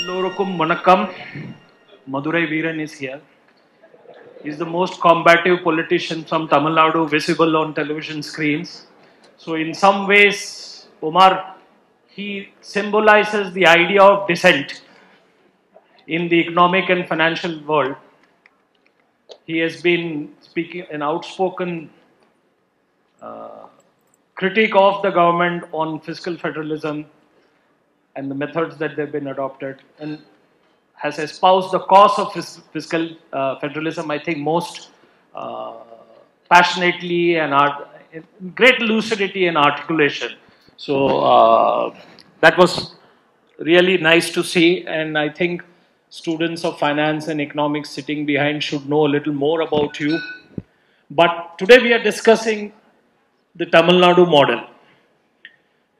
Elorukum Vanakkam. Madurai Veeran is here. He's the most combative politician from Tamil Nadu visible on television screens. So, in some ways, Omar, he symbolizes the idea of dissent in the economic and financial world. He has been speaking an outspoken uh, critic of the government on fiscal federalism and the methods that they've been adopted, and has espoused the cause of fis- fiscal uh, federalism, I think, most uh, passionately and great lucidity and articulation. So uh, that was really nice to see, and I think students of finance and economics sitting behind should know a little more about you. But today we are discussing the Tamil Nadu model.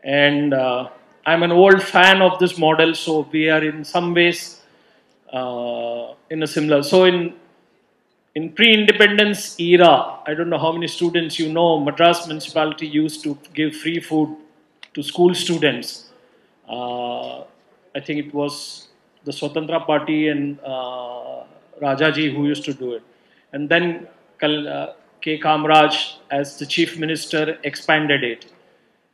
And uh, I'm an old fan of this model, so we are in some ways uh, in a similar. So in in pre-independence era, I don't know how many students you know, Madras municipality used to give free food to school students. Uh, I think it was the Swatantra Party and uh, Rajaji who used to do it. And then uh, K. Kamraj, as the chief minister, expanded it.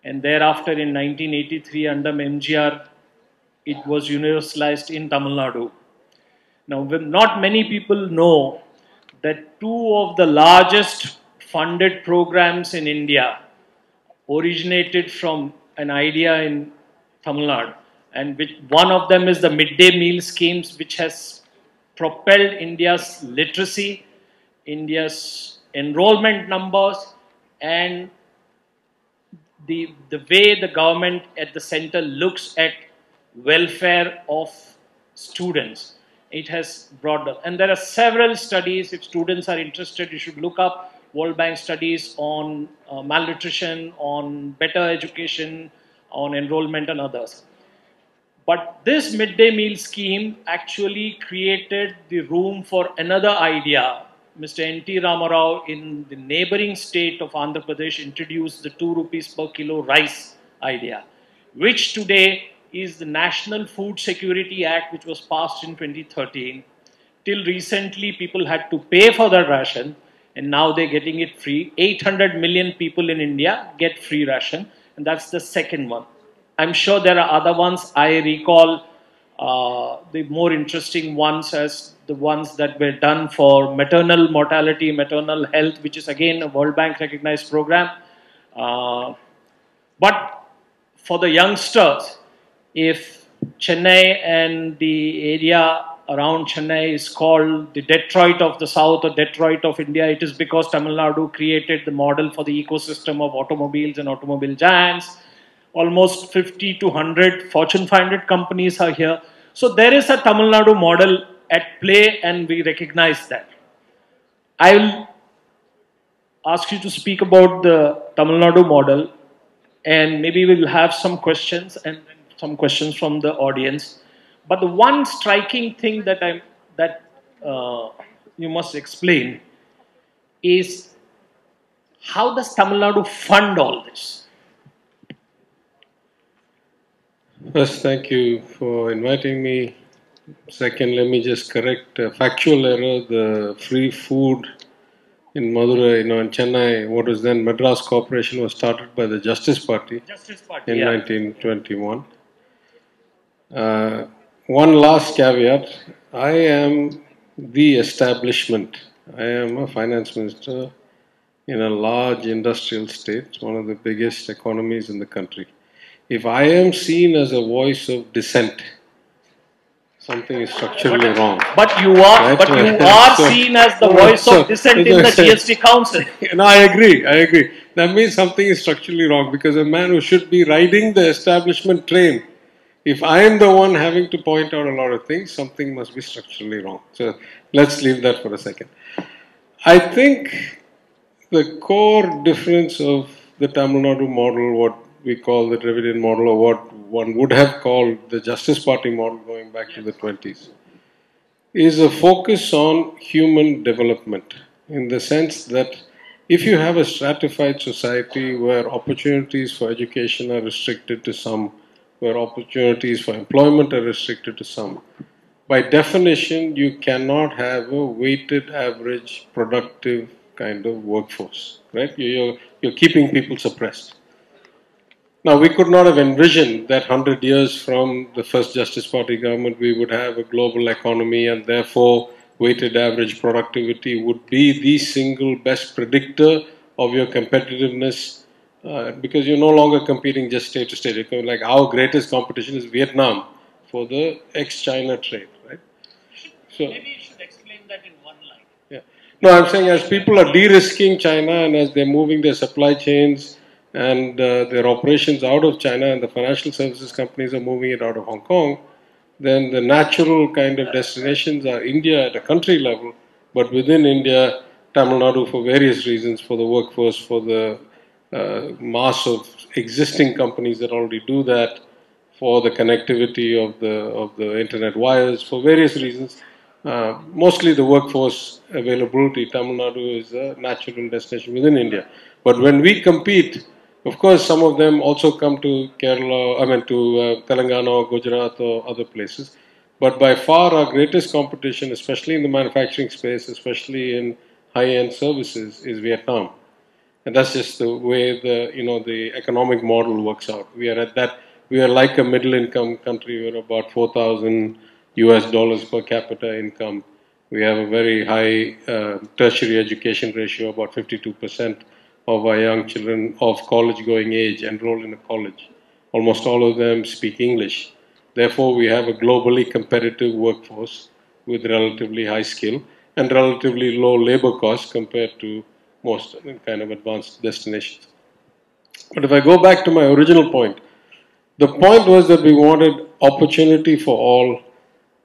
And thereafter, in 1983, under MGR, it was universalized in Tamil Nadu. Now, not many people know that two of the largest funded programs in India originated from an idea in Tamil Nadu, and which one of them is the midday meal schemes, which has propelled India's literacy, India's enrollment numbers, and the, the way the government at the center looks at welfare of students. It has brought up, and there are several studies. If students are interested, you should look up World Bank studies on uh, malnutrition, on better education, on enrollment, and others. But this midday meal scheme actually created the room for another idea. Mr. N.T. Ramarao in the neighboring state of Andhra Pradesh introduced the 2 rupees per kilo rice idea, which today is the National Food Security Act, which was passed in 2013. Till recently, people had to pay for their ration, and now they're getting it free. 800 million people in India get free ration, and that's the second one. I'm sure there are other ones. I recall uh, the more interesting ones as the ones that were done for maternal mortality, maternal health, which is again a World Bank recognized program. Uh, but for the youngsters, if Chennai and the area around Chennai is called the Detroit of the South or Detroit of India, it is because Tamil Nadu created the model for the ecosystem of automobiles and automobile giants. Almost 50 to 100 Fortune 500 companies are here. So there is a Tamil Nadu model at play, and we recognize that. I will ask you to speak about the Tamil Nadu model, and maybe we'll have some questions and some questions from the audience. But the one striking thing that I that uh, you must explain is how does Tamil Nadu fund all this? First, thank you for inviting me. Second, let me just correct a factual error. The free food in Madurai, you know, in Chennai, what was then Madras Corporation was started by the Justice Party Justice Party. in yeah. 1921. Uh, one last caveat I am the establishment. I am a finance minister in a large industrial state, one of the biggest economies in the country. If I am seen as a voice of dissent, something is structurally wrong. But you are, Right, but you are So- seen as the voice so- of dissent in the GST Council. No, I agree. I agree. That means something is structurally wrong because a man who should be riding the establishment train, if I am the one having to point out a lot of things, something must be structurally wrong. So let's leave that for a second. I think the core difference of the Tamil Nadu model, what we call the Dravidian model, or what one would have called the Justice Party model back to the 20s, is a focus on human development in the sense that if you have a stratified society where opportunities for education are restricted to some, where opportunities for employment are restricted to some, by definition, you cannot have a weighted average productive kind of workforce, right? You're, you're keeping people suppressed. Now, we could not have envisioned that 100 years from the first Justice Party government, we would have a global economy and therefore weighted average productivity would be the single best predictor of your competitiveness uh, because you're no longer competing just state to state. Like our greatest competition is Vietnam for the ex-China trade, right? So maybe you should explain that in one line. Yeah. No, I'm saying as people are de-risking China and as they're moving their supply chains and uh, their operations out of China and the financial services companies are moving it out of Hong Kong, then the natural kind of destinations are India at a country level, but within India, Tamil Nadu for various reasons, for the workforce, for the uh, mass of existing companies that already do that, for the connectivity of the of the internet wires, for various reasons. Uh, mostly the workforce availability, Tamil Nadu is a natural destination within India. But when we compete, of course, some of them also come to Kerala, I mean to uh, Telangana or Gujarat or other places. But by far our greatest competition, especially in the manufacturing space, especially in high-end services, is Vietnam. And that's just the way the, you know, the economic model works out. We are at that, we are like a middle-income country. We're about 4,000 US dollars per capita income. We have a very high uh, tertiary education ratio, about 52 percent of our young children of college going age enroll in a college. Almost all of them speak English. Therefore, we have a globally competitive workforce with relatively high skill and relatively low labor costs compared to most kind of advanced destinations. But if I go back to my original point, the point was that we wanted opportunity for all,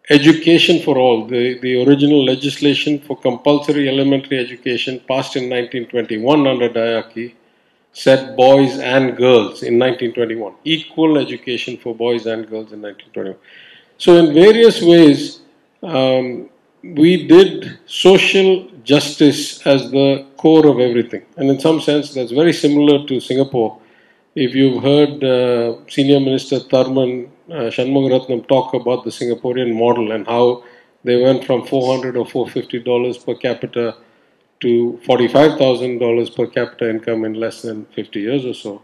education for all. The, the original legislation for compulsory elementary education passed in 1921 under dyarchy said boys and girls in 1921, equal education for boys and girls in 1921. So in various ways, um, we did social justice as the core of everything. And in some sense, that's very similar to Singapore. If you've heard uh, Senior Minister Tharman uh, Shanmugaratnam talk about the Singaporean model and how they went from 400 or 450 dollars per capita to $45,000 per capita income in less than 50 years or so.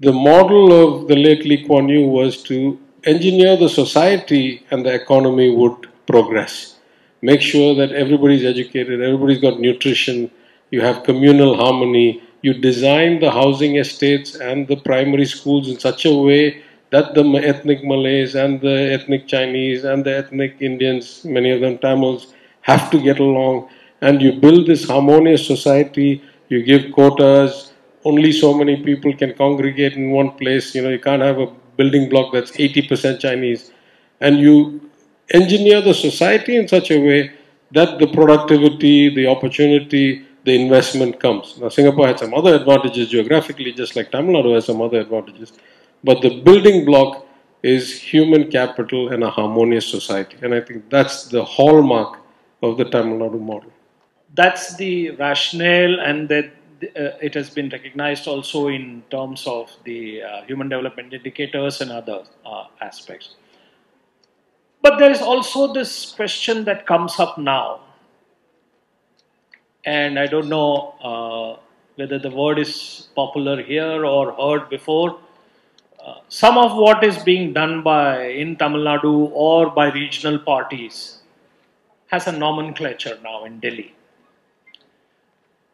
The model of the late Lee Kuan Yew was to engineer the society and the economy would progress. Make sure that everybody's educated, everybody's got nutrition, you have communal harmony, you design the housing estates and the primary schools in such a way that the ethnic Malays and the ethnic Chinese and the ethnic Indians, many of them Tamils, have to get along. And you build this harmonious society, you give quotas, only so many people can congregate in one place. You know, you can't have a building block that's 80% Chinese. And you engineer the society in such a way that the productivity, the opportunity, the investment comes. Now, Singapore had some other advantages geographically, just like Tamil Nadu has some other advantages. But the building block is human capital and a harmonious society. And I think that's the hallmark of the Tamil Nadu model. That's the rationale, and that uh, it has been recognized also in terms of the uh, human development indicators and other uh, aspects. But there is also this question that comes up now, and I don't know uh, whether the word is popular here or heard before some of what is being done by in Tamil Nadu or by regional parties has a nomenclature now in Delhi.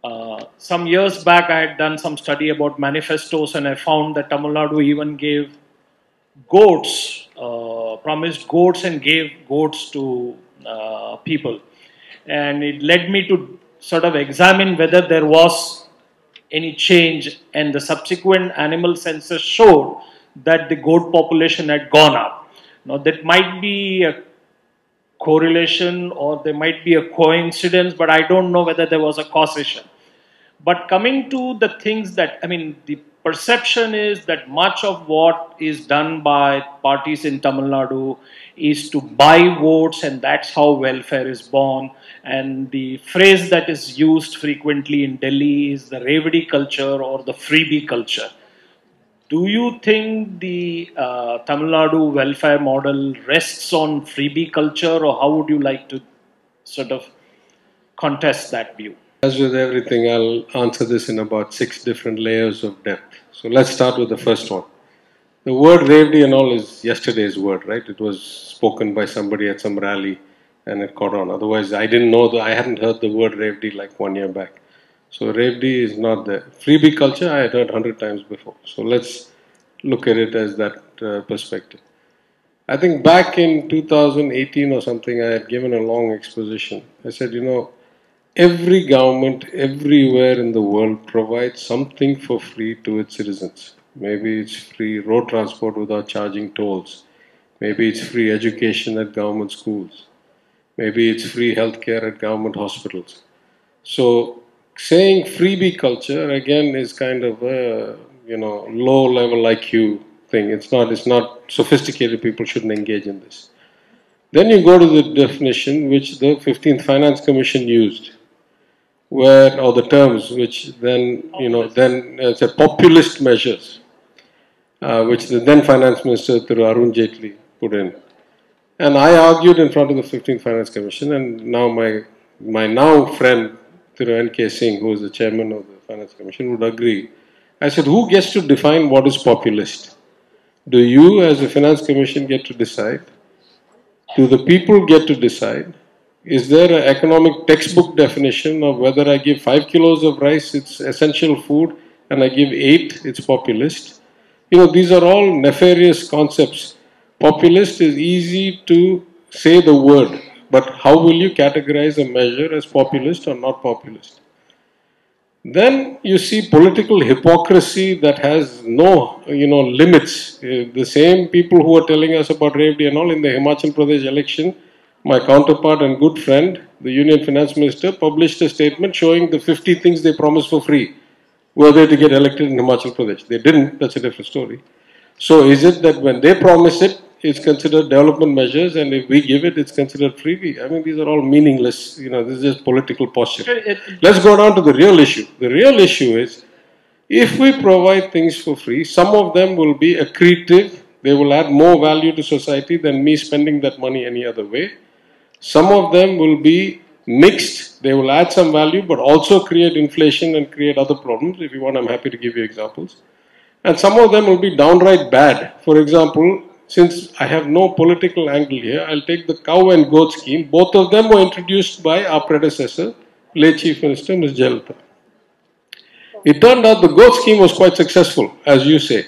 Uh, some years back, I had done some study about manifestos, and I found that Tamil Nadu even gave goats, uh, promised goats, and gave goats to uh, people. And it led me to sort of examine whether there was any change, and the subsequent animal census showed that the goat population had gone up. Now, that might be a correlation or there might be a coincidence, but I don't know whether there was a causation. But coming to the things that, I mean, the perception is that much of what is done by parties in Tamil Nadu is to buy votes, and that's how welfare is born. And the phrase that is used frequently in Delhi is the Revdi culture or the freebie culture. Do you think the uh, Tamil Nadu welfare model rests on freebie culture, or how would you like to sort of contest that view? As with everything, I'll answer this in about six different layers of depth. So let's start with the first one. The word Revdi and all is yesterday's word, right? It was spoken by somebody at some rally and it caught on. Otherwise, I didn't know, the, I hadn't heard the word Revdi like one year back. So Revdi is not there. Freebie culture, I had heard hundred times before. So let's look at it as that uh, perspective. I think back in 2018 or something, I had given a long exposition. I said, you know, every government everywhere in the world provides something for free to its citizens. Maybe it's free road transport without charging tolls. Maybe it's free education at government schools. Maybe it's free healthcare at government hospitals. So saying freebie culture again is kind of a you know low level IQ thing. It's not it's not sophisticated people shouldn't engage in this. Then you go to the definition which the 15th Finance Commission used where or the terms which then you know then uh, a populist measures, uh, which the then finance minister Thiru Arun Jaitley put in, and I argued in front of the 15th Finance Commission, and now my my now friend Thiru N.K. Singh, who is the chairman of the Finance Commission, would agree. I said, who gets to define what is populist? Do you, as a Finance Commission, get to decide? Do the people get to decide? Is there an economic textbook definition of whether I give five kilos of rice, it's essential food, and I give eight, it's populist? You know, these are all nefarious concepts. Populist is easy to say the word, but how will you categorize a measure as populist or not populist? Then you see political hypocrisy that has no, you know, limits. Uh, The same people who are telling us about Revdi and all in the Himachal Pradesh election, my counterpart and good friend, the Union Finance Minister, published a statement showing the 50 things they promised for free were they to get elected in Himachal Pradesh. They didn't, that's a different story. So is it that when they promise it, it's considered development measures, and if we give it, it's considered freebie? I mean, these are all meaningless. You know, this is just political posture. It- it- Let's go down to the real issue. The real issue is if we provide things for free, some of them will be accretive, they will add more value to society than me spending that money any other way. Some of them will be mixed, they will add some value but also create inflation and create other problems. If you want, I'm happy to give you examples. And some of them will be downright bad. For example, since I have no political angle here, I'll take the cow and goat scheme. Both of them were introduced by our predecessor, late Chief Minister Ms. Jayalalitha. It turned out the goat scheme was quite successful, as you say,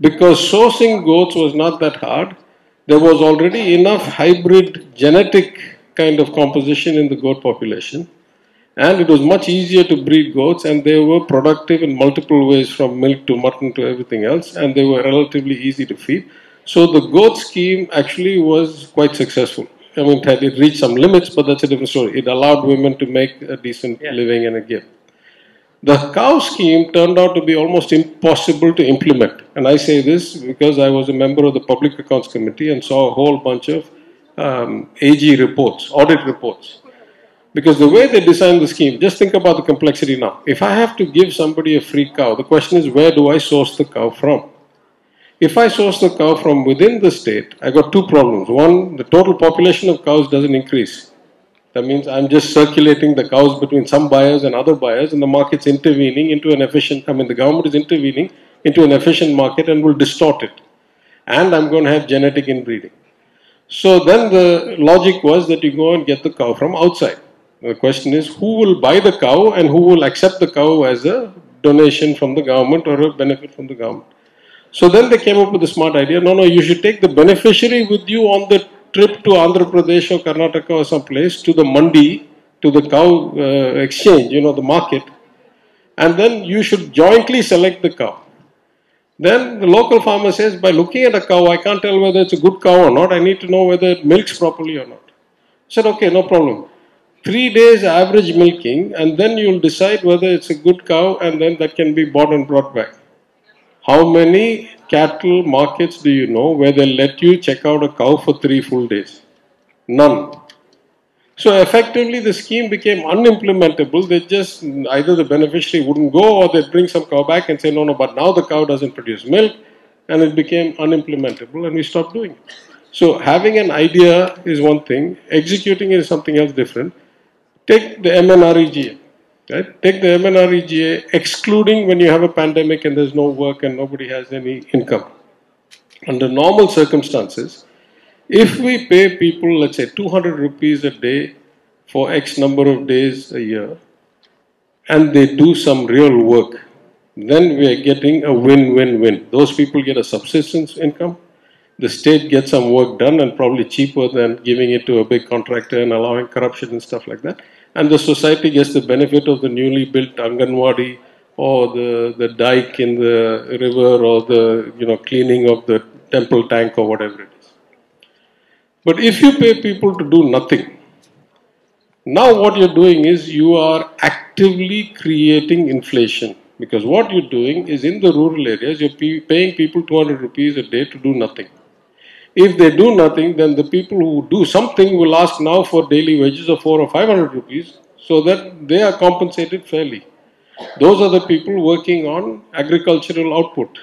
because sourcing goats was not that hard. There was already enough hybrid genetic kind of composition in the goat population, and it was much easier to breed goats, and they were productive in multiple ways from milk to mutton to everything else, and they were relatively easy to feed. So the goat scheme actually was quite successful. I mean, it had- it reached some limits, but that's a different story. It allowed women to make a decent Yeah. living and a give. The cow scheme turned out to be almost impossible to implement. And I say this because I was a member of the Public Accounts Committee and saw a whole bunch of um, AG reports, audit reports. Because the way they designed the scheme, just think about the complexity now. If I have to give somebody a free cow, the question is where do I source the cow from? If I source the cow from within the state, I got two problems. One, the total population of cows doesn't increase. That means I'm just circulating the cows between some buyers and other buyers, and the market's intervening into an efficient, I mean, the government is intervening into an efficient market and will distort it. And I'm going to have genetic inbreeding. So then the logic was that you go and get the cow from outside. The question is who will buy the cow and who will accept the cow as a donation from the government or a benefit from the government. So then they came up with a smart idea. No, no, you should take the beneficiary with you on the trip to Andhra Pradesh or Karnataka or someplace to the mandi, to the cow uh, exchange, you know, the market, and then you should jointly select the cow. Then the local farmer says, by looking at a cow, I can't tell whether it's a good cow or not. I need to know whether it milks properly or not. I said, okay, no problem. three days average milking, and then you'll decide whether it's a good cow, and then that can be bought and brought back. How many cattle markets do you know where they let you check out a cow for three full days? None. So effectively, the scheme became unimplementable. They just either the beneficiary wouldn't go, or they'd bring some cow back and say, no, no, but now the cow doesn't produce milk, and it became unimplementable, and we stopped doing it. So having an idea is one thing, executing is something else different. Take the MNREGA, right? Take the MNREGA, excluding when you have a pandemic and there's no work and nobody has any income. Under normal circumstances, if we pay people, let's say 200 rupees a day for X number of days a year, and they do some real work, then we are getting a win-win-win. Those people get a subsistence income, the state gets some work done and probably cheaper than giving it to a big contractor and allowing corruption and stuff like that. And the society gets the benefit of the newly built Anganwadi or the, the dike in the river or the you know cleaning of the temple tank or whatever it is. But if you pay people to do nothing, now what you're doing is you are actively creating inflation because what you're doing is in the rural areas you're paying people 200 rupees a day to do nothing. If they do nothing, then the people who do something will ask now for daily wages of 4 or 500 rupees so that they are compensated fairly. Those are the people working on agricultural output.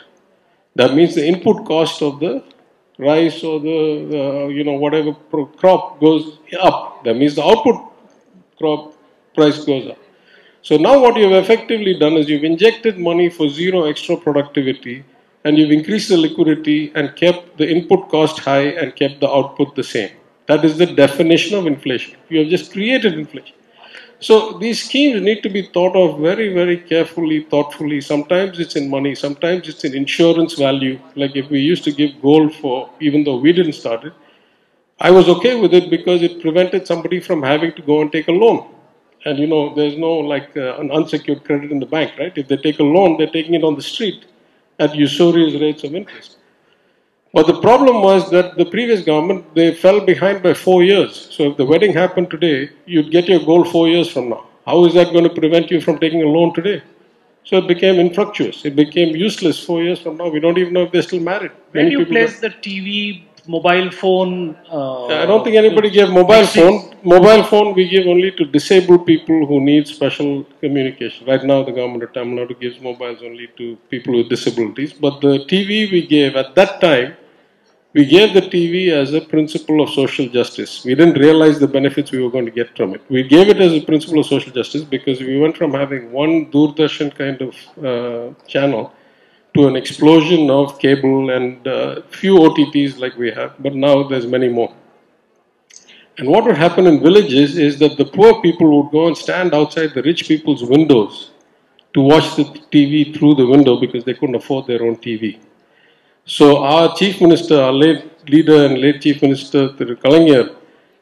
That means the input cost of the rice or the, uh, you know, whatever crop goes up. That means the output crop price goes up. So now what you've effectively done is you've injected money for zero extra productivity and you've increased the liquidity and kept the input cost high and kept the output the same. That is the definition of inflation. You have just created inflation. So these schemes need to be thought of very, very carefully, thoughtfully. Sometimes it's in money, sometimes it's in insurance value. Like if we used to give gold for, even though we didn't start it, I was okay with it because it prevented somebody from having to go and take a loan. And you know, there's no like uh, an unsecured credit in the bank, right? If they take a loan, they're taking it on the street at usurious rates of interest. But the problem was that the previous government, they fell behind by four years. So if the wedding happened today, you'd get your gold four years from now. How is that going to prevent you from taking a loan today? So it became infructuous. It became useless four years from now. We don't even know if they're still married. Where do you place the TV, mobile phone? Uh, I don't think anybody gave mobile phone. Mobile phone we give only to disabled people who need special communication. Right now, the government of Tamil Nadu gives mobiles only to people with disabilities. But the TV we gave at that time, we gave the TV as a principle of social justice. We didn't realize the benefits we were going to get from it. We gave it as a principle of social justice because we went from having one Doordarshan kind of uh, channel to an explosion of cable and uh, few OTTs like we have, but now there's many more. And what would happen in villages is that the poor people would go and stand outside the rich people's windows to watch the TV through the window because they couldn't afford their own TV. So our chief minister, our late leader and late chief minister, Kalaignar,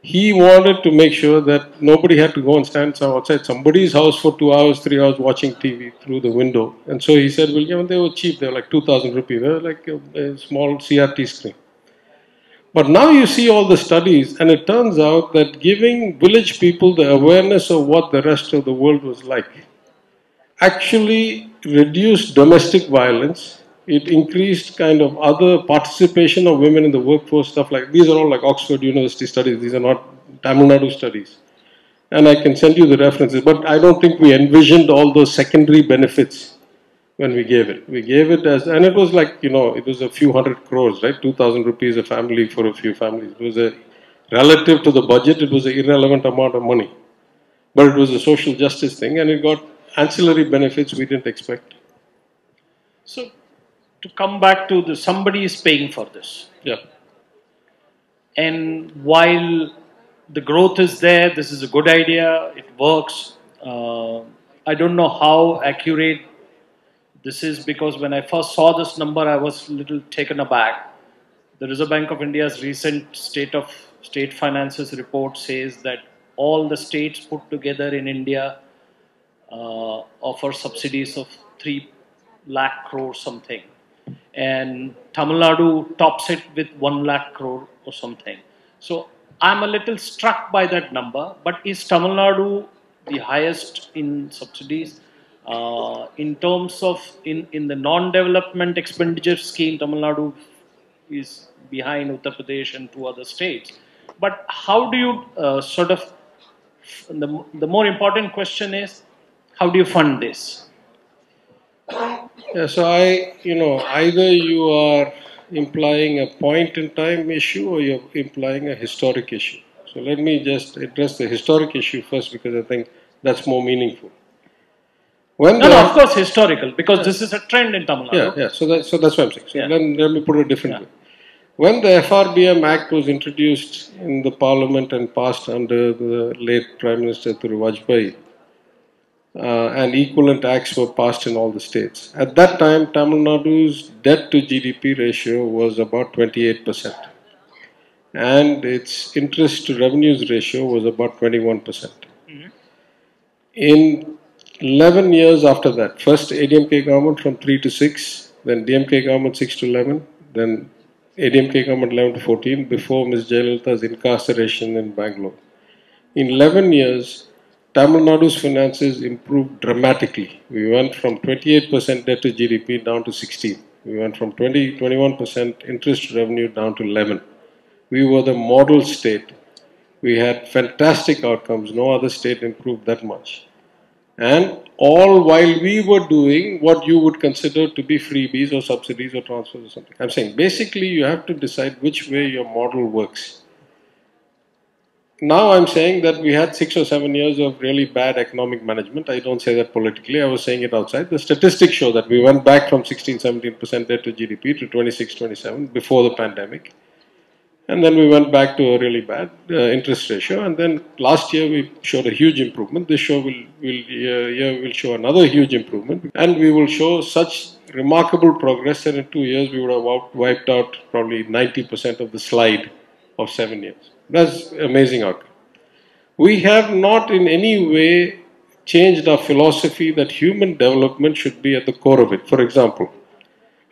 he wanted to make sure that nobody had to go and stand outside somebody's house for two hours, three hours watching TV through the window. And so he said, well, know, they were cheap. They were like 2,000 rupees. They were like a, a small CRT screen. But now you see all the studies, and it turns out that giving village people the awareness of what the rest of the world was like actually reduced domestic violence it increased kind of other participation of women in the workforce, stuff like these are all like Oxford University studies. These are not Tamil Nadu studies. And I can send you the references, but I don't think we envisioned all those secondary benefits when we gave it. We gave it as, and it was like, you know, it was a few hundred crores, right? 2,000 rupees a family for a few families. It was a, relative to the budget, it was an irrelevant amount of money. But it was a social justice thing and it got ancillary benefits we didn't expect. So to come back to the somebody is paying for this. Yeah. And while the growth is there, this is a good idea, it works. Uh, I don't know how accurate this is because when I first saw this number, I was a little taken aback. The Reserve Bank of India's recent state of state finances report says that all the states put together in India uh, offer subsidies of 3 lakh crore something and Tamil Nadu tops it with 1 lakh crore or something. So I'm a little struck by that number. But is Tamil Nadu the highest in subsidies? Uh, in terms of in, in the non-development expenditure scheme, Tamil Nadu is behind Uttar Pradesh and two other states. But how do you uh, sort of the, the more important question is how do you fund this? Yeah, so I, you know, either you are implying a point in time issue or you're implying a historic issue. So let me just address the historic issue first because I think that's more meaningful. When no, no, of course historical because this is a trend in Tamil Nadu. Yeah, yeah. So that, so that's what I'm saying. So Yeah. then let me put it differently. Yeah. When the FRBM Act was introduced in the Parliament and passed under the late Prime Minister Thiru Vajpayee, uh, and equivalent acts were passed in all the states. At that time, Tamil Nadu's debt to GDP ratio was about 28%, and its interest to revenues ratio was about 21%. percent In 11 years after that, first ADMK government from 3 to 6, then DMK government 6 to 11, then ADMK government 11 to 14, before Ms. Jayalalitha's incarceration in Bangalore. In 11 years, Tamil Nadu's finances improved dramatically. We went from 28% debt to GDP down to 16. We went from 20, 21% interest revenue down to 11. We were the model state. We had fantastic outcomes. No other state improved that much. And all while we were doing what you would consider to be freebies or subsidies or transfers or something. I'm saying basically you have to decide which way your model works. Now I'm saying that we had six or seven years of really bad economic management. I don't say that politically, I was saying it outside. The statistics show that we went back from 16 17% debt to GDP to 26 27 before the pandemic. And then we went back to a really bad uh, interest ratio. And then last year we showed a huge improvement. This show will, will uh, year will show another huge improvement. And we will show such remarkable progress that in two years we would have wiped- out probably 90% of the slide of seven years. That's amazing. We have not in any way changed our philosophy that human development should be at the core of it. For example,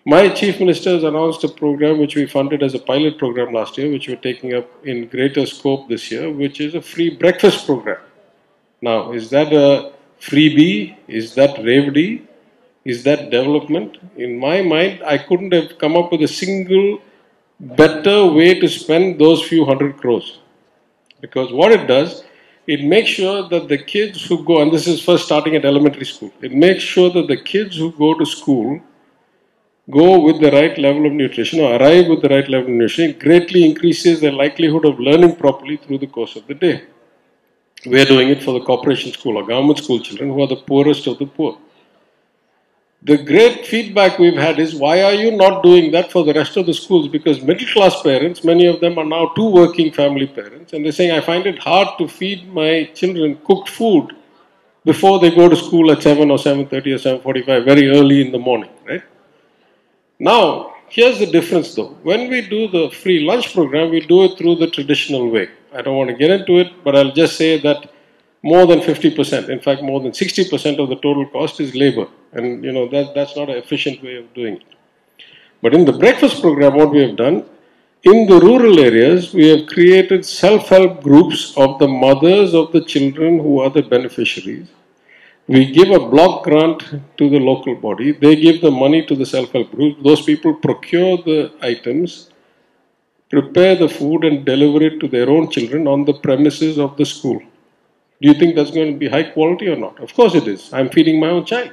my chief minister has announced a program which we funded as a pilot program last year, which we're taking up in greater scope this year, which is a free breakfast program. Now, is that a freebie? Is that revdi? Is that development? In my mind, I couldn't have come up with a single better way to spend those few hundred crores. Because what it does, it makes sure that the kids who go, and this is first starting at elementary school, it makes sure that the kids who go to school go with the right level of nutrition or arrive with the right level of nutrition, it greatly increases their likelihood of learning properly through the course of the day. We are doing it for the corporation school or government school children who are the poorest of the poor. The great feedback we've had is why are you not doing that for the rest of the schools? Because middle class parents, many of them are now two working family parents, and they're saying, I find it hard to feed my children cooked food before they go to school at 7 or 7.30 or 7.45, very early in the morning, right? Now, here's the difference though. When we do the free lunch program, we do it through the traditional way. I don't want to get into it, but I'll just say that more than 50%, in fact, more than 60% of the total cost is labor. And, you know, that, that's not an efficient way of doing it. But in the breakfast program, what we have done, in the rural areas, we have created self help groups of the mothers of the children who are the beneficiaries. We give a block grant to the local body. They give the money to the self help group. Those people procure the items, prepare the food, and deliver it to their own children on the premises of the school. Do you think that's going to be high quality or not? Of course it is. I'm feeding my own child.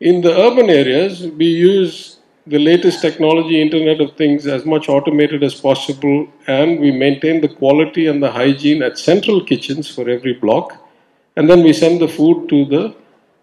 In the urban areas, we use the latest technology, Internet of Things, as much automated as possible, and we maintain the quality and the hygiene at central kitchens for every block, and then we send the food to the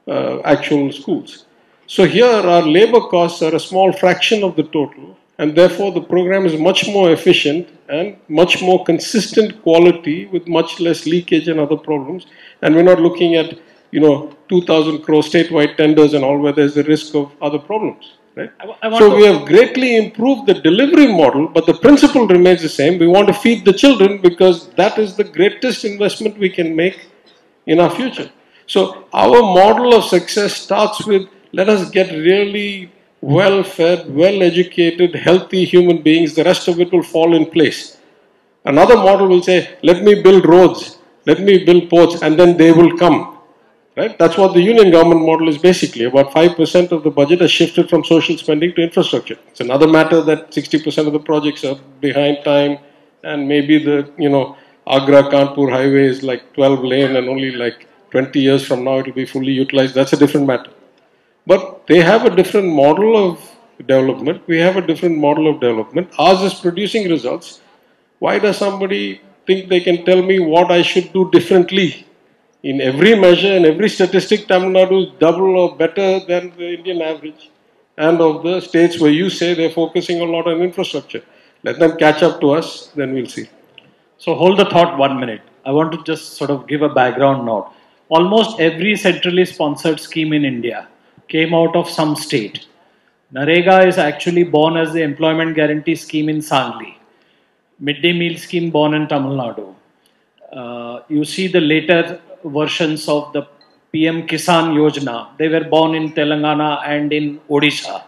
uh, actual schools. So here, our labor costs are a small fraction of the total, and therefore the program is much more efficient and much more consistent quality with much less leakage and other problems. And we're not looking at, you know, 2,000 crore statewide tenders and all where there's a risk of other problems. Right? I I So we have greatly improved the delivery model, but the principle remains the same. We want to feed the children because that is the greatest investment we can make in our future. So our model of success starts with let us get really well fed, well educated, healthy human beings. The rest of it will fall in place. Another model will say, let me build roads, let me build ports, and then they will come. Right? That's what the union government model is basically. About 5% of the budget has shifted from social spending to infrastructure. It's another matter that 60% of the projects are behind time, and maybe the, you know, Agra Kanpur highway is like 12 lane and only like 20 years from now it will be fully utilized. That's a different matter. But they have a different model of development. We have a different model of development. Ours is producing results. Why does somebody think they can tell me what I should do differently? In every measure and every statistic, Tamil Nadu is double or better than the Indian average. And of the states where you say they're focusing a lot on infrastructure. Let them catch up to us, then we'll see. So hold the thought one minute. I want to just sort of give a background note. Almost every centrally sponsored scheme in India came out of some state. Narega is actually born as the employment guarantee scheme in Sangli. Midday meal scheme born in Tamil Nadu. Uh, you see the later versions of the PM Kisan Yojana. They were born in Telangana and in Odisha.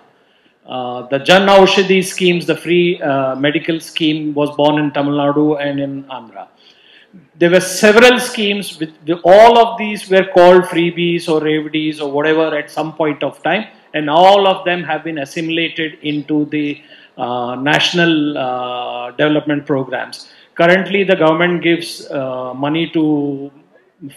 Uh, the Jan Aushadhi schemes, the free uh, medical scheme, was born in Tamil Nadu and in Andhra. There were several schemes. With the, all of these were called freebies or revenues or whatever at some point of time, and all of them have been assimilated into the uh, national uh, development programs. Currently, the government gives uh, money to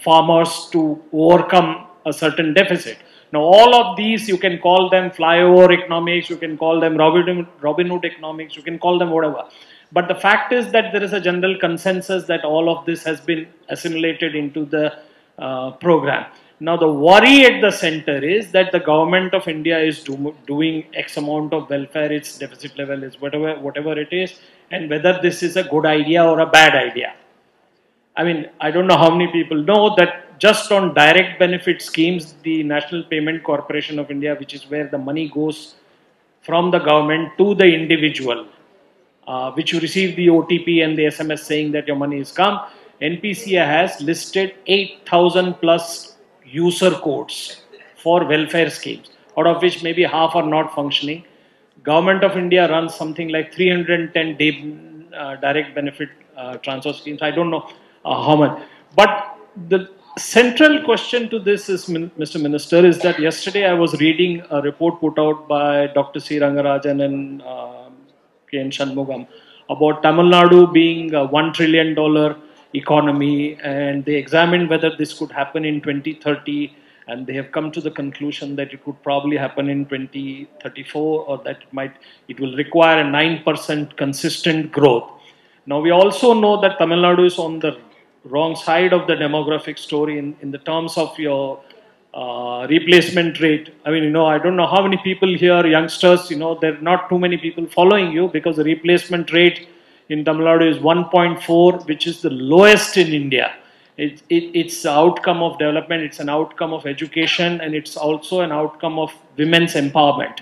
farmers to overcome a certain deficit. Now, all of these, you can call them flyover economics, you can call them Robin Hood economics, you can call them whatever. But the fact is that there is a general consensus that all of this has been assimilated into the uh, program. Now, the worry at the center is that the government of India is do, doing X amount of welfare, its deficit level is whatever, whatever it is, and whether this is a good idea or a bad idea. I mean, I don't know how many people know that just on direct benefit schemes, the National Payment Corporation of India, which is where the money goes from the government to the individual, uh, which you receive the OTP and the SMS saying that your money has come, NPCI has listed 8,000 plus user codes for welfare schemes, out of which maybe half are not functioning. Government of India runs something like 310 day, uh, direct benefit uh, transfer schemes. I don't know uh, how much, but the central question to this is, Mr. Minister, is that yesterday I was reading a report put out by Dr. C. Rangarajan and uh. N. Shanmugam about Tamil Nadu being a $1 trillion economy and they examined whether this could happen in 2030 and they have come to the conclusion that it could probably happen in 2034 or that it might it will require a 9% consistent growth now we also know that tamil nadu is on the wrong side of the demographic story in, in the terms of your uh, replacement rate. I mean, you know, I don't know how many people here, youngsters, you know, there are not too many people following you because the replacement rate in Tamil Nadu is 1.4, which is the lowest in India. It, it, it's the outcome of development, it's an outcome of education, and it's also an outcome of women's empowerment.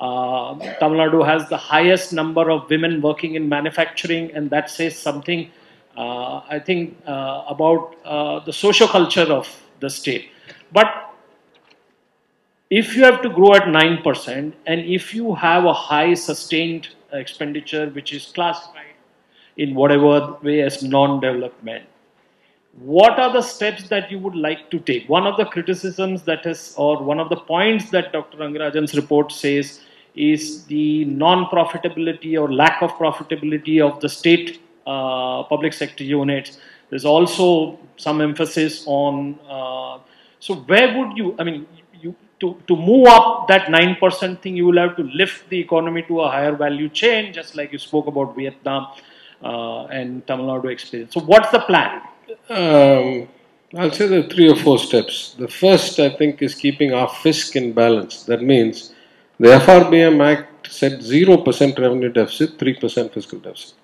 Uh, Tamil Nadu has the highest number of women working in manufacturing, and that says something uh, I think, uh, about uh, the social culture of the state. But if you have to grow at 9% and if you have a high sustained expenditure which is classified in whatever way as non-development, what are the steps that you would like to take? One of the criticisms that is, or one of the points that Dr. Rangarajan's report says is the non-profitability or lack of profitability of the state uh, public sector units. There's also some emphasis on. Uh, so where would you? I mean, to to move up that nine percent thing, you will have to lift the economy to a higher value chain, just like you spoke about Vietnam uh, and Tamil Nadu experience. So what's the plan? Um, I'll say there are three or four steps. The first, I think, is keeping our fisc in balance. That means the FRBM Act said 0% revenue deficit, 3% fiscal deficit.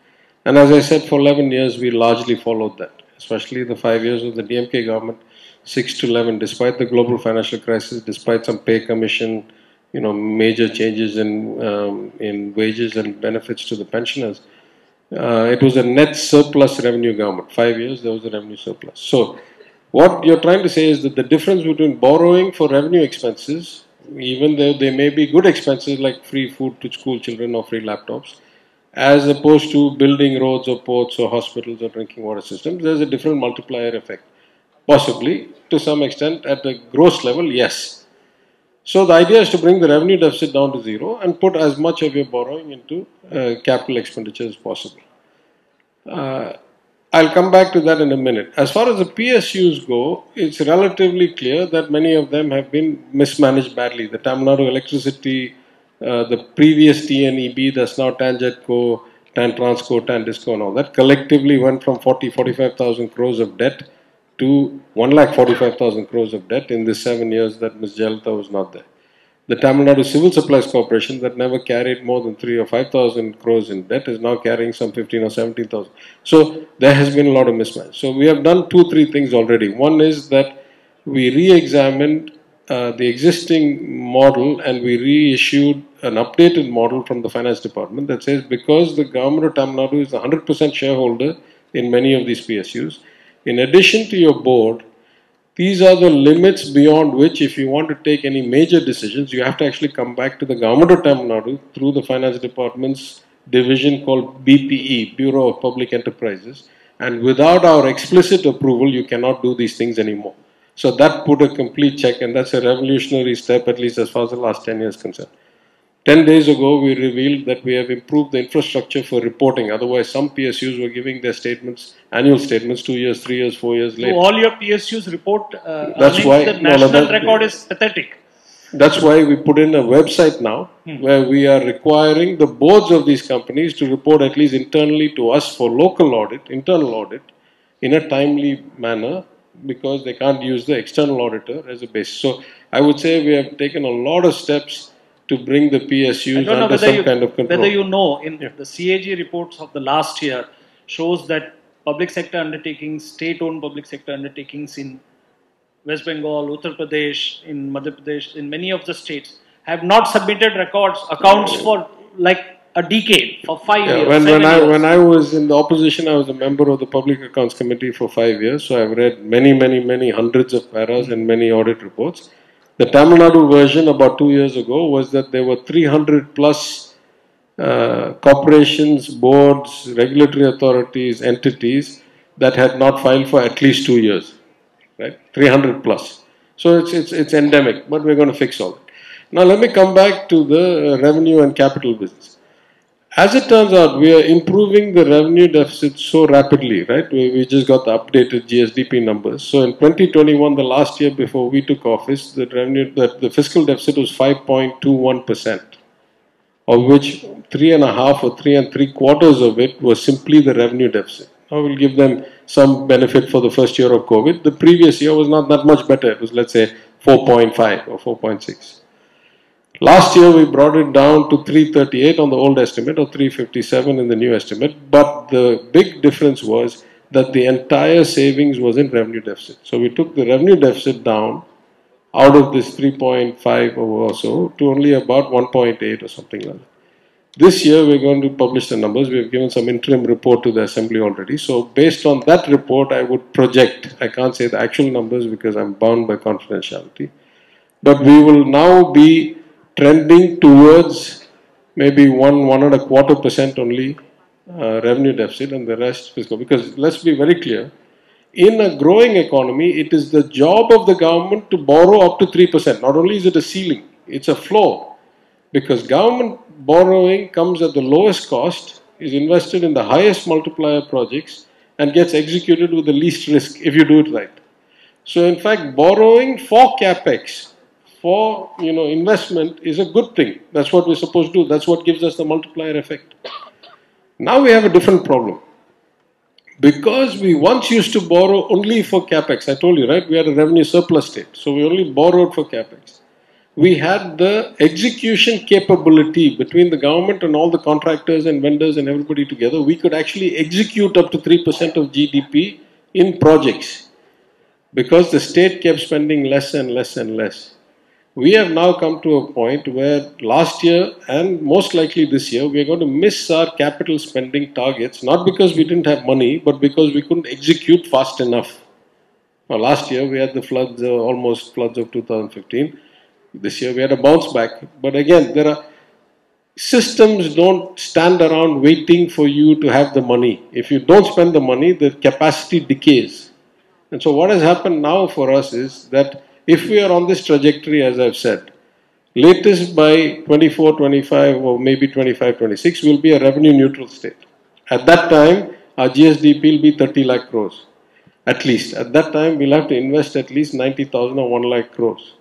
And as I said, for 11 years, we largely followed that, especially the five years of the DMK government, 6 to 11, despite the global financial crisis, despite some pay commission, you know, major changes in, um, in wages and benefits to the pensioners. Uh, it was a net surplus revenue government. Five years, there was a revenue surplus. So, what you're trying to say is that the difference between borrowing for revenue expenses, even though they may be good expenses like free food to school children or free laptops, as opposed to building roads or ports or hospitals or drinking water systems, there's a different multiplier effect. Possibly, to some extent, at the gross level, yes. So the idea is to bring the revenue deficit down to zero and put as much of your borrowing into uh, capital expenditure as possible. Uh, I'll come back to that in a minute. As far as the PSUs go, it's relatively clear that many of them have been mismanaged badly. The Tamil Nadu electricity, uh, the previous TNEB, that's now TANGEDCO, TAN Transco, TAN Disco, and all that, collectively went from 40, 45,000 crores of debt to 1,45,000 crores of debt in the seven years that Ms. Jayalalitha was not there the Tamil Nadu Civil Supplies Corporation that never carried more than three or five thousand crores in debt is now carrying some fifteen or seventeen thousand. So there has been a lot of mismatch. So we have done two, three things already. One is that we re-examined uh, the existing model and we reissued an updated model from the finance department that says because the government of Tamil Nadu is 100% shareholder in many of these PSUs, in addition to your board, these are the limits beyond which, if you want to take any major decisions, you have to actually come back to the government of Tamil Nadu through the finance department's division called BPE, Bureau of Public Enterprises. And without our explicit approval, you cannot do these things anymore. So that put a complete check, and that's a revolutionary step, at least as far as the last 10 years concerned. 10 days ago, we revealed that we have improved the infrastructure for reporting. Otherwise, some PSUs were giving their statements, annual statements, two years, three years, four years later. So all your PSUs report uh, That's why- the national no, that- record is pathetic. That's why we put in a website now where we are requiring the boards of these companies to report at least internally to us for local audit, internal audit, in a timely manner because they can't use the external auditor as a basis. So I would say we have taken a lot of steps to bring the PSUs under whether some you, kind of control. whether you know in the CAG reports of the last year shows that public sector undertakings, state-owned public sector undertakings in West Bengal, Uttar Pradesh, in Madhya Pradesh, in many of the states have not submitted records, accounts for like a decade, for five Yeah, years, when, when I years. when I was in the opposition, I was a member of the Public Accounts Committee for five years. So I've read many, many, many hundreds of paras and many audit reports. The Tamil Nadu version about two years ago was that there were 300 plus uh, corporations, boards, regulatory authorities, entities that had not filed for at least two years, right? 300 plus. So it's it's it's endemic, but we're going to fix all it. Now let me come back to the revenue and capital business. As it turns out, we are improving the revenue deficit so rapidly, right? We, we just got the updated GSDP numbers. So in 2021, the last year before we took office, the revenue, the, the fiscal deficit was 5.21 percent, of which three and a half or three and three quarters of it was simply the revenue deficit. I will give them some benefit for the first year of COVID. The previous year was not that much better. It was, let's say, 4.5 or 4.6. Last year we brought it down to 338 on the old estimate or 357 in the new estimate, but the big difference was that the entire savings was in revenue deficit. So we took the revenue deficit down out of this 3.5 or so to only about 1.8 or something like that. This year we're going to publish the numbers. We've given some interim report to the assembly already. So based on that report, I would project, I can't say the actual numbers because I'm bound by confidentiality, but we will now be trending towards maybe one, one and a quarter percent only uh, revenue deficit and the rest fiscal. Because let's be very clear, in a growing economy, it is the job of the government to borrow up to 3%. Not only is it a ceiling, it's a floor. Because government borrowing comes at the lowest cost, is invested in the highest multiplier projects, and gets executed with the least risk if you do it right. So, in fact, borrowing for capex, for you know investment, is a good thing. That's what we're supposed to do. That's what gives us the multiplier effect. Now we have a different problem. Because we once used to borrow only for capex, I told you, right? We had a revenue surplus state, so we only borrowed for capex. We had the execution capability between the government and all the contractors and vendors and everybody together. We could actually execute up to 3% of GDP in projects because the state kept spending less and less and less. We have now come to a point where last year and most likely this year, we are going to miss our capital spending targets, not because we didn't have money, but because we couldn't execute fast enough. Now, last year we had the floods, uh, almost floods of 2015. This year we had a bounce back. But again, there are systems don't stand around waiting for you to have the money. If you don't spend the money, the capacity decays. And so, what has happened now for us is that if we are on this trajectory, as I've said, latest by 24, 25, or maybe 25, 26, we'll be a revenue neutral state. At that time, our GSDP will be 30 lakh crores. At least. At that time, we'll have to invest at least 90,000 or 1 lakh crores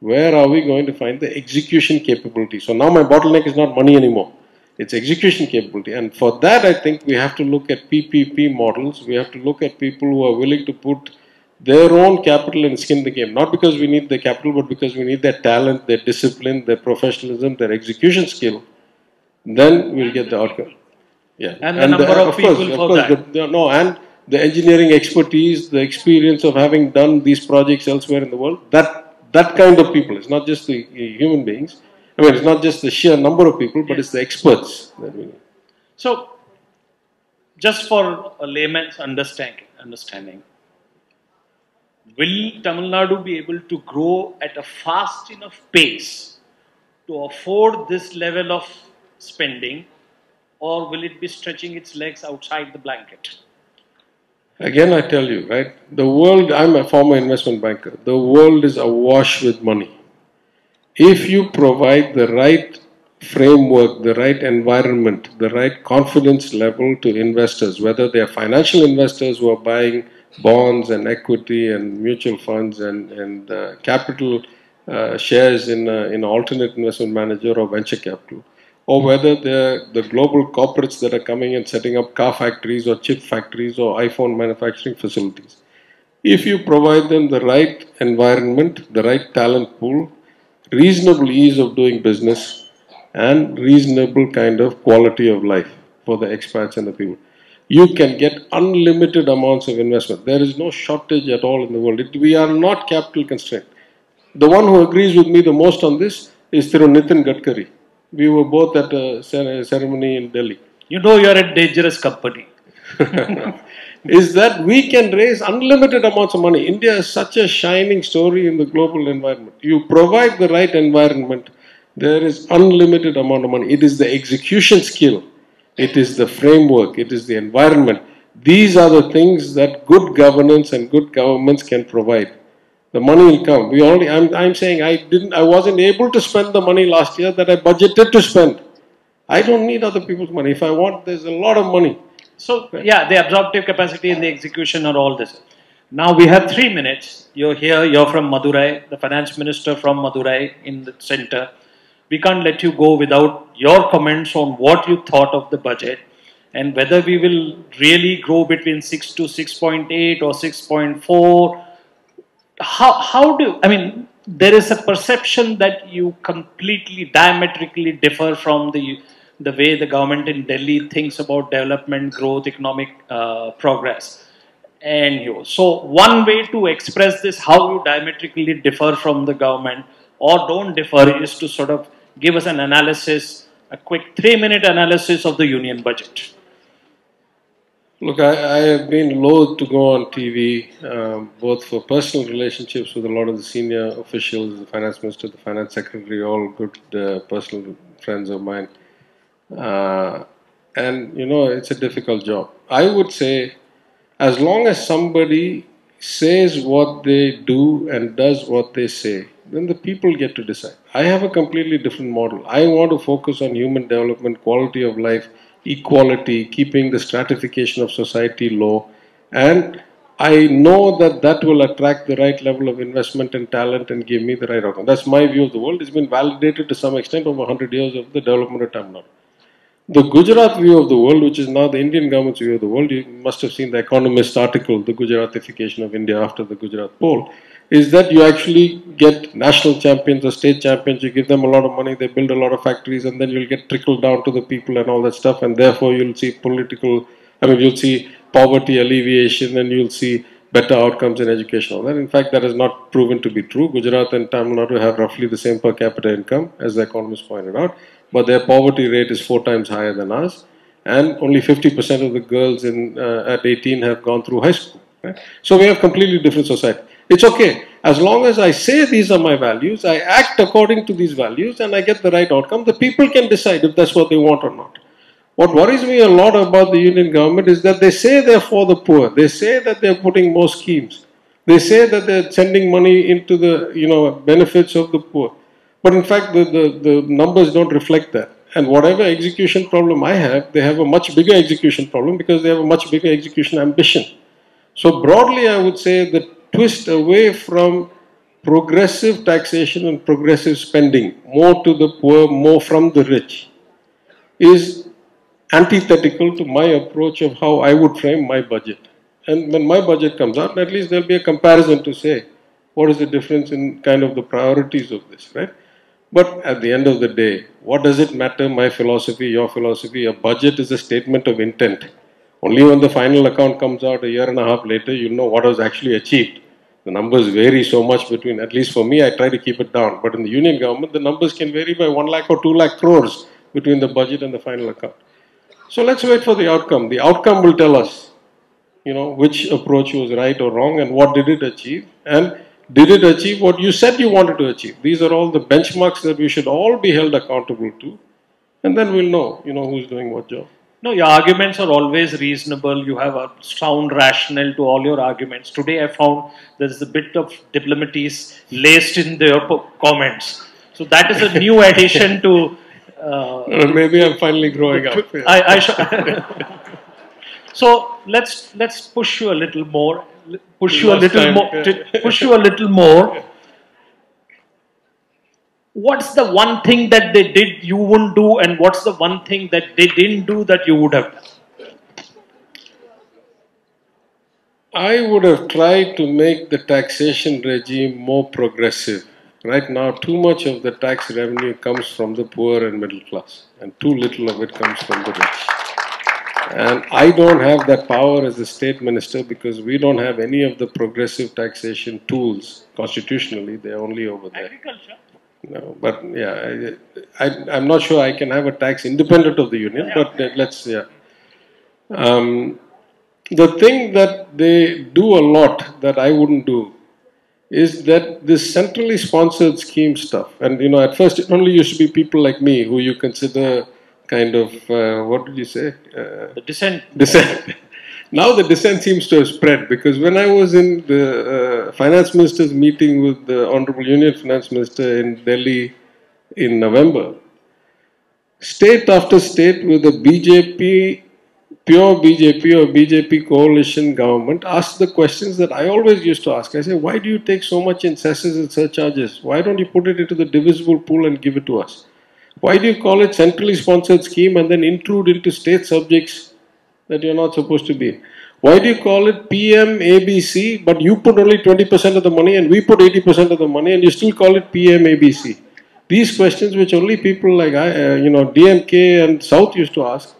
where are we going to find the execution capability? So now my bottleneck is not money anymore. It's execution capability. And for that, I think we have to look at PPP models. We have to look at people who are willing to put their own capital and skin in the game. Not because we need the capital, but because we need their talent, their discipline, their professionalism, their execution skill. Then we'll get the outcome. Yeah. And the number of people course, for course, that. the- no, and the engineering expertise, the experience of having done these projects elsewhere in the world, that that kind of people. It's not just the uh, human beings. I mean, it's not just the sheer number of people, but it's the experts that we need. So, just for a layman's understanding, understanding, will Tamil Nadu be able to grow at a fast enough pace to afford this level of spending, or will it be stretching its legs outside the blanket? Again, I tell you, right? The world, I'm a former investment banker, the world is awash with money. If you provide the right framework, the right environment, the right confidence level to investors, whether they are financial investors who are buying bonds and equity and mutual funds and, and uh, capital uh, shares in, uh, in alternate investment manager or venture capital, or whether they're the global corporates that are coming and setting up car factories or chip factories or iPhone manufacturing facilities. If you provide them the right environment, the right talent pool, reasonable ease of doing business, and reasonable kind of quality of life for the expats and the people, you can get unlimited amounts of investment. There is no shortage at all in the world. It, we are not capital constrained. The one who agrees with me the most on this is Thiru Nitin Gadkari. We were both at a ceremony in Delhi. You know you're a dangerous company. is that we can raise unlimited amounts of money. India is such a shining story in the global environment. You provide the right environment, there is unlimited amount of money. It is the execution skill, it is the framework, it is the environment. These are the things that good governance and good governments can provide. The money will come. We already. I'm, I'm saying I didn't. I wasn't able to spend the money last year that I budgeted to spend. I don't need other people's money. If I want, there's a lot of money. So, yeah, the absorptive capacity and the execution are all this. Now we have three minutes. You're here, you're from Madurai, the finance minister from Madurai in the center. We can't let you go without your comments on what you thought of the budget and whether we will really grow between 6 to 6.8 or 6.4. How, how do, I mean, there is a perception that you completely diametrically differ from the the way the government in Delhi thinks about development, growth, economic uh, progress. And you, so one way to express this, how you diametrically differ from the government or don't differ, is to sort of give us an analysis, a quick three-minute analysis of the union budget. Look, I, I have been loath to go on TV, um, both for personal relationships with a lot of the senior officials, the finance minister, the finance secretary, all good uh, personal friends of mine. Uh, and you know, it's a difficult job. I would say, as long as somebody says what they do and does what they say, then the people get to decide. I have a completely different model. I want to focus on human development, quality of life, equality, keeping the stratification of society low, and I know that that will attract the right level of investment and talent and give me the right outcome. That's my view of the world. It's been validated to some extent over 100 years of the development of Tamil Nadu. The Gujarat view of the world, which is now the Indian government's view of the world, you must have seen the Economist article, The Gujaratification of India after the Gujarat poll, is that you actually get national champions or state champions, you give them a lot of money, they build a lot of factories, and then you'll get trickled down to the people and all that stuff, and therefore you'll see political, I mean, you'll see poverty alleviation and you'll see better outcomes in education. All that. In fact, that has not proven to be true. Gujarat and Tamil Nadu have roughly the same per capita income, as the economist pointed out but their poverty rate is four times higher than ours, and only 50% of the girls in, uh, at 18 have gone through high school. Right? So we have completely different society. It's okay. As long as I say these are my values, I act according to these values, and I get the right outcome, the people can decide if that's what they want or not. What worries me a lot about the union government is that they say they're for the poor. They say that they're putting more schemes. They say that they're sending money into the you know benefits of the poor. But in fact, the, the, the numbers don't reflect that. And whatever execution problem I have, they have a much bigger execution problem because they have a much bigger execution ambition. So, broadly, I would say the twist away from progressive taxation and progressive spending, more to the poor, more from the rich, is antithetical to my approach of how I would frame my budget. And when my budget comes out, at least there'll be a comparison to say what is the difference in kind of the priorities of this, right? But at the end of the day, what does it matter, my philosophy, your philosophy? A budget is a statement of intent. Only when the final account comes out a year and a half later, you'll know what was actually achieved. The numbers vary so much between, at least for me, I try to keep it down. But in the union government, the numbers can vary by 1 lakh or 2 lakh crores between the budget and the final account. So let's wait for the outcome. The outcome will tell us, you know, which approach was right or wrong and what did it achieve. And did it achieve what you said you wanted to achieve? These are all the benchmarks that we should all be held accountable to. And then we'll know, you know, who's doing what job. No, your arguments are always reasonable. You have a sound rationale to all your arguments. Today, I found there's a bit of diplomacies laced in their comments. So that is a new addition to. Uh, maybe I'm finally growing up. Yeah. I, I so let's let's push you a little more. Push you a little time, more. yeah. to- Push you a little more. What's the one thing that they did you wouldn't do, and what's the one thing that they didn't do that you would have done? I would have tried to make the taxation regime more progressive. Right now, too much of the tax revenue comes from the poor and middle class, and too little of it comes from the rich. And I don't have that power as a state minister because we don't have any of the progressive taxation tools constitutionally. They're only over there. Agriculture. No, but yeah, I, I, I'm not sure I can have a tax independent of the union, but uh, let's, yeah. Um, the thing that they do a lot that I wouldn't do is that this centrally sponsored scheme stuff. And you know, at first it only used to be people like me who you consider kind of, uh, what did you say? Uh, The dissent. dissent. now the dissent seems to have spread because when I was in the uh, finance minister's meeting with the Honorable Union Finance Minister in Delhi in November, state after state with the BJP, pure BJP or BJP coalition government asked the questions that I always used to ask. I say, why do you take so much in cesses and surcharges? Why don't you put it into the divisible pool and give it to us? Why do you call it centrally sponsored scheme and then intrude into state subjects that you're not supposed to be? Why do you call it PM ABC, but you put only 20% of the money and we put 80% of the money and you still call it PM ABC? These questions, which only people like I, uh, you know, DMK and South used to ask,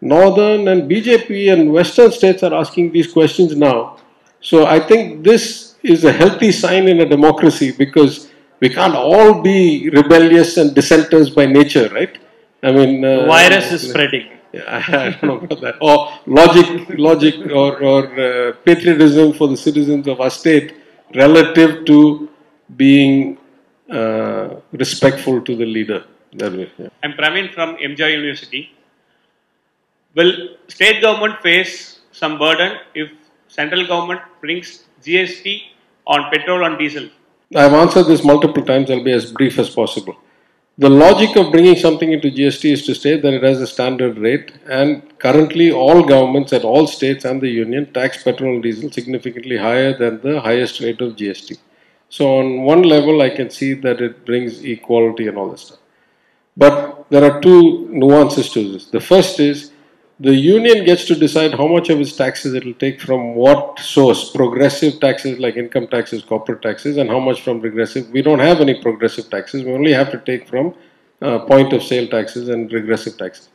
Northern and BJP and Western states are asking these questions now. So I think this is a healthy sign in a democracy because we can't all be rebellious and dissenters by nature, right? I mean, uh, Virus is spreading. I don't know about that. Or logic, logic, or, or uh, patriotism for the citizens of our state relative to being uh, respectful to the leader. That way. Yeah. I'm Praveen from MJ University. Will state government face some burden if central government brings GST on petrol and diesel? I've answered this multiple times. I'll be as brief as possible. The logic of bringing something into GST is to say that it has a standard rate, and currently all governments at all states and the union tax petrol and diesel significantly higher than the highest rate of GST. So, on one level, I can see that it brings equality and all this stuff. But there are two nuances to this. The first is the union gets to decide how much of its taxes it will take from what source progressive taxes like income taxes corporate taxes and how much from regressive. We don't have any progressive taxes. We only have to take from uh, point of sale taxes and regressive taxes.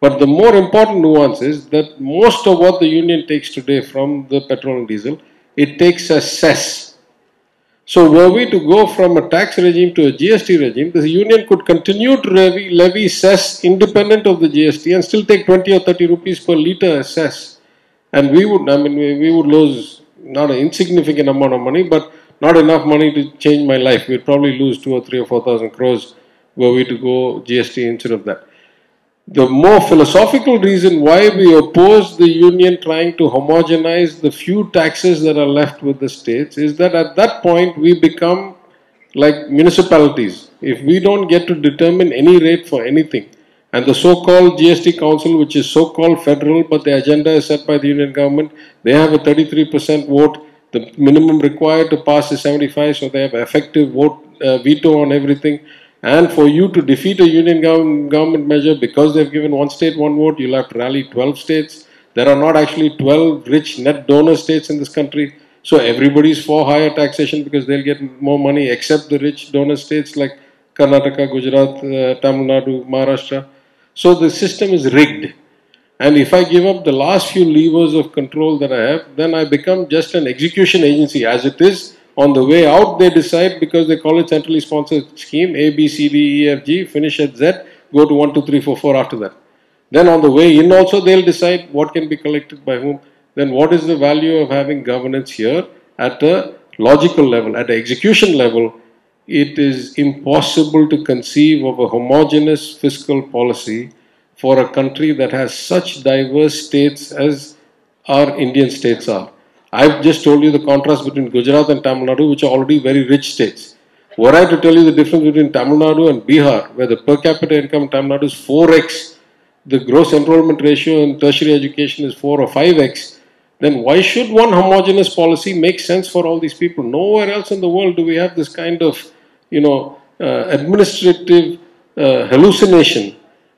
But the more important nuance is that most of what the union takes today from the petrol and diesel it takes as cess so were we to go from a tax regime to a GST regime, the union could continue to levy, levy cess independent of the GST and still take 20 or 30 rupees per litre as cess. And we would, I mean, we, we would lose not an insignificant amount of money, but not enough money to change my life. We'd probably lose two or three or four thousand crores were we to go GST instead of that. The more philosophical reason why we oppose the union trying to homogenize the few taxes that are left with the states is that at that point we become like municipalities. If we don't get to determine any rate for anything, and the so-called GST Council, which is so-called federal, but the agenda is set by the union government, they have a 33% vote. The minimum required to pass is 75, so they have effective vote uh, veto on everything. And for you to defeat a union gov- government measure because they've given one state one vote, you'll have to rally 12 states. There are not actually 12 rich net donor states in this country. So everybody's for higher taxation because they'll get more money except the rich donor states like Karnataka, Gujarat, uh, Tamil Nadu, Maharashtra. So the system is rigged. And if I give up the last few levers of control that I have, then I become just an execution agency as it is. On the way out, they decide because they call it centrally sponsored scheme A, B, C, D, E, F, G, finish at Z, go to 1, 2, 3, 4, 4 after that. Then on the way in, also, they'll decide what can be collected by whom. Then what is the value of having governance here at a logical level, at an execution level? It is impossible to conceive of a homogeneous fiscal policy for a country that has such diverse states as our Indian states are. I've just told you the contrast between Gujarat and Tamil Nadu, which are already very rich states. Were I to tell you the difference between Tamil Nadu and Bihar, where the per capita income in Tamil Nadu is 4x, the gross enrollment ratio in tertiary education is 4 or 5x, then why should one homogenous policy make sense for all these people? Nowhere else in the world do we have this kind of, you know, uh, administrative uh, hallucination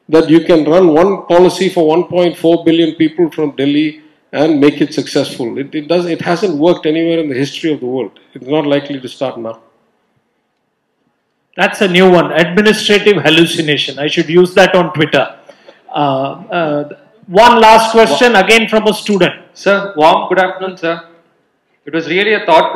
that you can run one policy for 1.4 billion people from Delhi and make it successful. It, it does. It hasn't worked anywhere in the history of the world. It's not likely to start now. That's a new one. Administrative hallucination. I should use that on Twitter. Uh, uh, one last question again from a student. Sir, warm good afternoon, sir. It was really a thought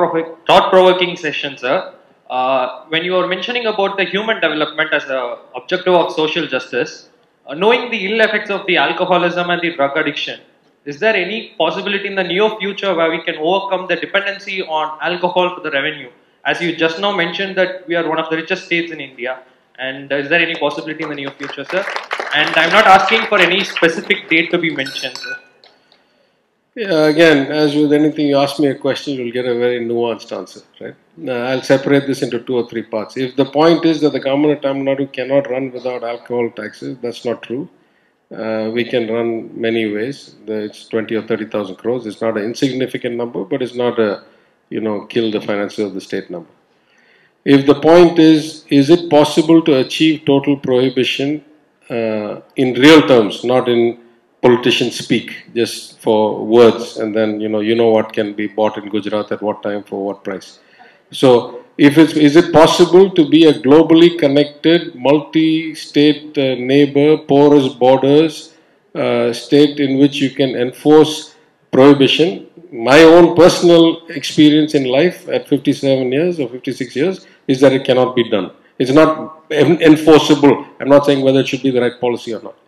thought provoking session, sir. Uh, when you were mentioning about the human development as a objective of social justice, uh, knowing the ill effects of the alcoholism and the drug addiction, is there any possibility in the near future where we can overcome the dependency on alcohol for the revenue? As you just now mentioned that we are one of the richest states in India, and is there any possibility in the near future, sir? And I'm not asking for any specific date to be mentioned, sir. Yeah, again, as with anything, you ask me a question, you'll get a very nuanced answer, right? Now, I'll separate this into two or three parts. If the point is that the government of Tamil Nadu cannot run without alcohol taxes, that's not true. Uh, we can run many ways. It's 20 or 30,000 crores. It's not an insignificant number, but it's not a, you know, kill the finances of the state number. If the point is, is it possible to achieve total prohibition uh, in real terms, not in politicians speak, just for words, and then you know, you know what can be bought in Gujarat at what time for what price. So, if it's, is it possible to be a globally connected, multi-state uh, neighbor, porous borders, uh, state in which you can enforce prohibition? My own personal experience in life at 57 years or 56 years is that it cannot be done. It's not en- enforceable. I'm not saying whether it should be the right policy or not.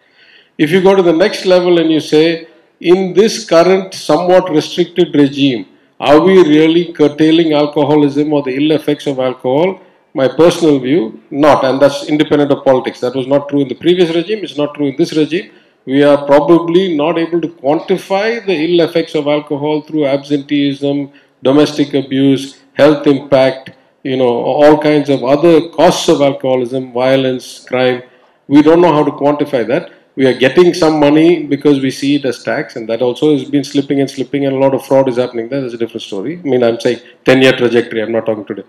If you go to the next level and you say, in this current somewhat restricted regime, are we really curtailing alcoholism or the ill effects of alcohol? My personal view, not, and that's independent of politics. That was not true in the previous regime, it's not true in this regime. We are probably not able to quantify the ill effects of alcohol through absenteeism, domestic abuse, health impact, you know, all kinds of other costs of alcoholism, violence, crime. We don't know how to quantify that we are getting some money because we see it as tax, and that also has been slipping and slipping, and a lot of fraud is happening there. That's a different story. I mean, I'm saying 10 year trajectory, I'm not talking today.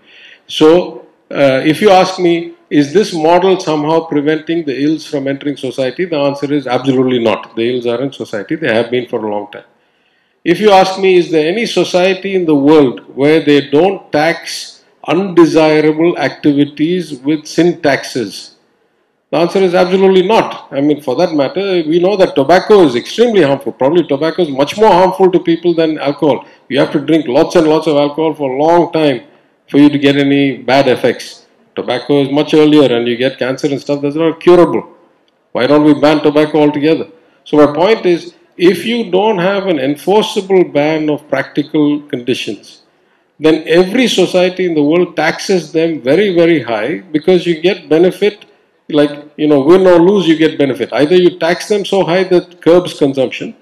So, uh, if you ask me, is this model somehow preventing the ills from entering society? The answer is absolutely not. The ills are in society, they have been for a long time. If you ask me, is there any society in the world where they don't tax undesirable activities with sin taxes? The answer is absolutely not. I mean, for that matter, we know that tobacco is extremely harmful. Probably tobacco is much more harmful to people than alcohol. You have to drink lots and lots of alcohol for a long time for you to get any bad effects. Tobacco is much earlier and you get cancer and stuff that's not curable. Why don't we ban tobacco altogether? So, my point is if you don't have an enforceable ban of practical conditions, then every society in the world taxes them very, very high because you get benefit, like, you know, win or lose, you get benefit. Either you tax them so high that curbs consumption,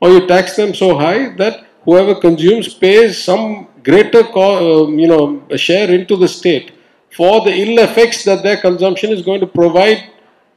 or you tax them so high that whoever consumes pays some greater, co- uh, you know, share into the state for the ill effects that their consumption is going to provide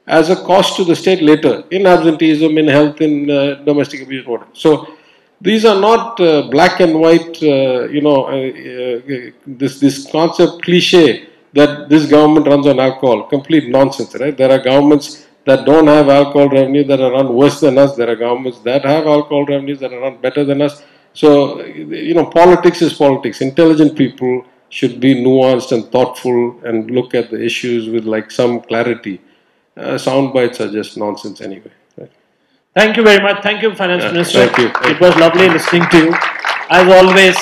as a cost to the state later in absenteeism, in health, in uh, domestic abuse, whatever. So these are not uh, black and white, uh, you know, uh, uh, this, this concept cliche that this government runs on alcohol. Complete nonsense, right? There are governments that don't have alcohol revenue that are run worse than us. There are governments that have alcohol revenues that are run better than us. So, you know, politics is politics. Intelligent people should be nuanced and thoughtful and look at the issues with like some clarity. Uh, sound bites are just nonsense anyway. Right? Thank you very much. Thank you, Finance Yeah, Minister. thank you. It was lovely listening to you. As always,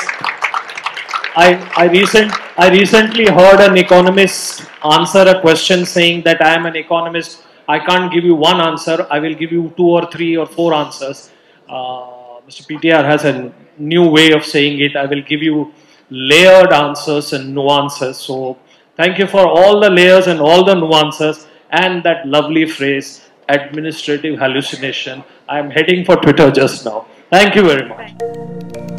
I, I, recent, I recently heard an economist answer a question saying that I am an economist. I can't give you one answer. I will give you two or three or four answers. Uh, Mr. PTR has a new way of saying it. I will give you layered answers and nuances. So thank you for all the layers and all the nuances and that lovely phrase, administrative hallucination. I am heading for Twitter just now. Thank you very much.